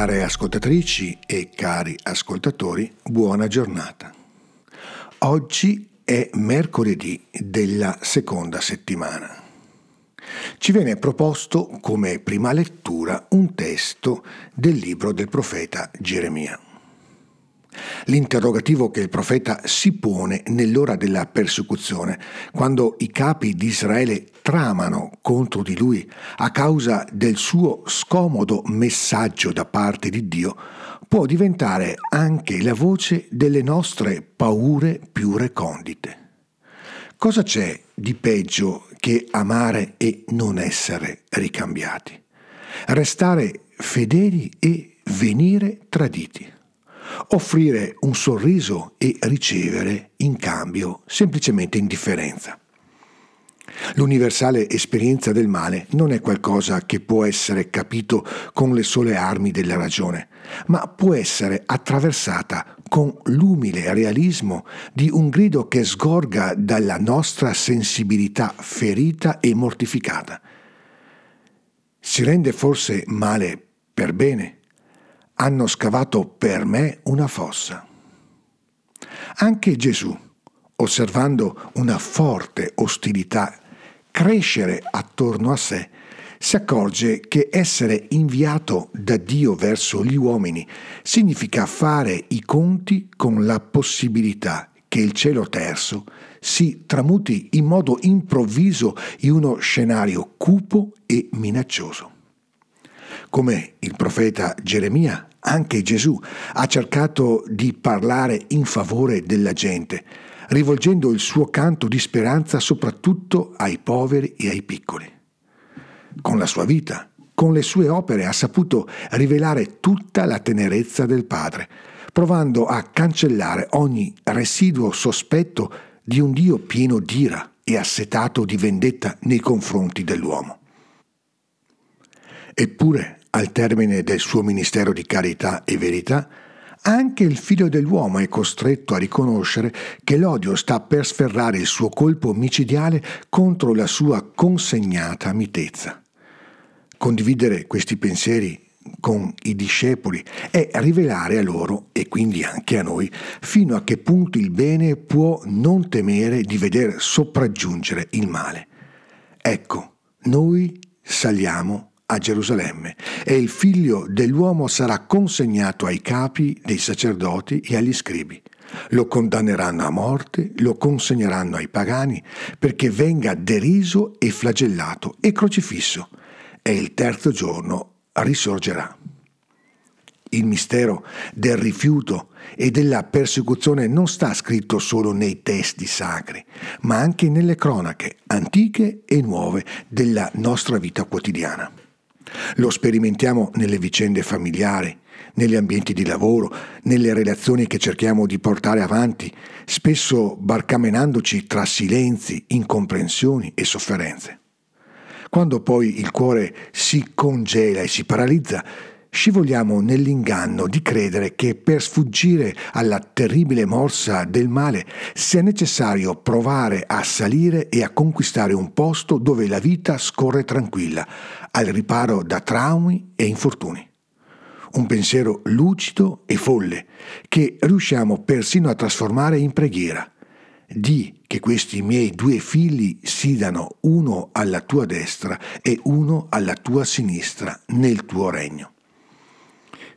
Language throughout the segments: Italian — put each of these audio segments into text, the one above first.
Care ascoltatrici e cari ascoltatori, buona giornata. Oggi è mercoledì della seconda settimana. Ci viene proposto come prima lettura un testo del libro del profeta Geremia. L'interrogativo che il profeta si pone nell'ora della persecuzione, quando i capi di Israele tramano contro di lui a causa del suo scomodo messaggio da parte di Dio, può diventare anche la voce delle nostre paure più recondite. Cosa c'è di peggio che amare e non essere ricambiati? Restare fedeli e venire traditi offrire un sorriso e ricevere in cambio semplicemente indifferenza. L'universale esperienza del male non è qualcosa che può essere capito con le sole armi della ragione, ma può essere attraversata con l'umile realismo di un grido che sgorga dalla nostra sensibilità ferita e mortificata. Si rende forse male per bene? Hanno scavato per me una fossa. Anche Gesù, osservando una forte ostilità crescere attorno a sé, si accorge che essere inviato da Dio verso gli uomini significa fare i conti con la possibilità che il cielo terzo si tramuti in modo improvviso in uno scenario cupo e minaccioso. Come il profeta Geremia anche Gesù ha cercato di parlare in favore della gente, rivolgendo il suo canto di speranza soprattutto ai poveri e ai piccoli. Con la sua vita, con le sue opere ha saputo rivelare tutta la tenerezza del Padre, provando a cancellare ogni residuo sospetto di un Dio pieno d'ira e assetato di vendetta nei confronti dell'uomo. Eppure al termine del suo ministero di carità e verità, anche il figlio dell'uomo è costretto a riconoscere che l'odio sta per sferrare il suo colpo micidiale contro la sua consegnata mitezza. Condividere questi pensieri con i discepoli è rivelare a loro, e quindi anche a noi, fino a che punto il bene può non temere di veder sopraggiungere il male. Ecco, noi saliamo a Gerusalemme e il figlio dell'uomo sarà consegnato ai capi dei sacerdoti e agli scribi. Lo condanneranno a morte, lo consegneranno ai pagani perché venga deriso e flagellato e crocifisso e il terzo giorno risorgerà. Il mistero del rifiuto e della persecuzione non sta scritto solo nei testi sacri, ma anche nelle cronache antiche e nuove della nostra vita quotidiana. Lo sperimentiamo nelle vicende familiari, negli ambienti di lavoro, nelle relazioni che cerchiamo di portare avanti, spesso barcamenandoci tra silenzi, incomprensioni e sofferenze. Quando poi il cuore si congela e si paralizza, scivoliamo nell'inganno di credere che per sfuggire alla terribile morsa del male sia necessario provare a salire e a conquistare un posto dove la vita scorre tranquilla, al riparo da traumi e infortuni. Un pensiero lucido e folle che riusciamo persino a trasformare in preghiera. Di che questi miei due figli sidano uno alla tua destra e uno alla tua sinistra nel tuo regno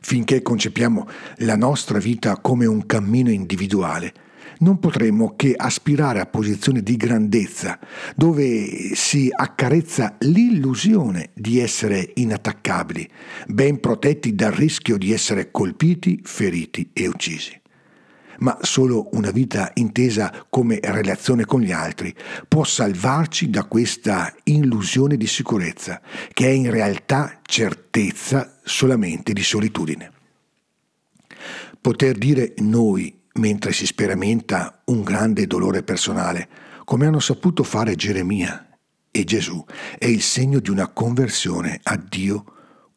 finché concepiamo la nostra vita come un cammino individuale, non potremmo che aspirare a posizioni di grandezza, dove si accarezza l'illusione di essere inattaccabili, ben protetti dal rischio di essere colpiti, feriti e uccisi ma solo una vita intesa come relazione con gli altri può salvarci da questa illusione di sicurezza, che è in realtà certezza solamente di solitudine. Poter dire noi mentre si sperimenta un grande dolore personale, come hanno saputo fare Geremia e Gesù, è il segno di una conversione a Dio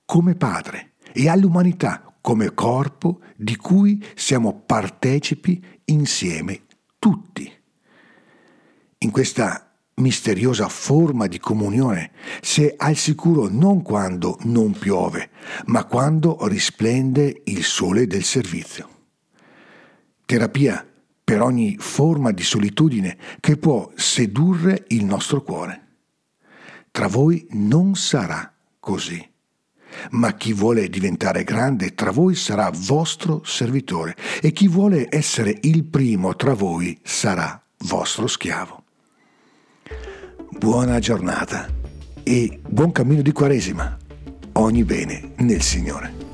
come Padre e all'umanità come corpo di cui siamo partecipi insieme tutti. In questa misteriosa forma di comunione, se al sicuro non quando non piove, ma quando risplende il sole del servizio. Terapia per ogni forma di solitudine che può sedurre il nostro cuore. Tra voi non sarà così. Ma chi vuole diventare grande tra voi sarà vostro servitore e chi vuole essere il primo tra voi sarà vostro schiavo. Buona giornata e buon cammino di Quaresima. Ogni bene nel Signore.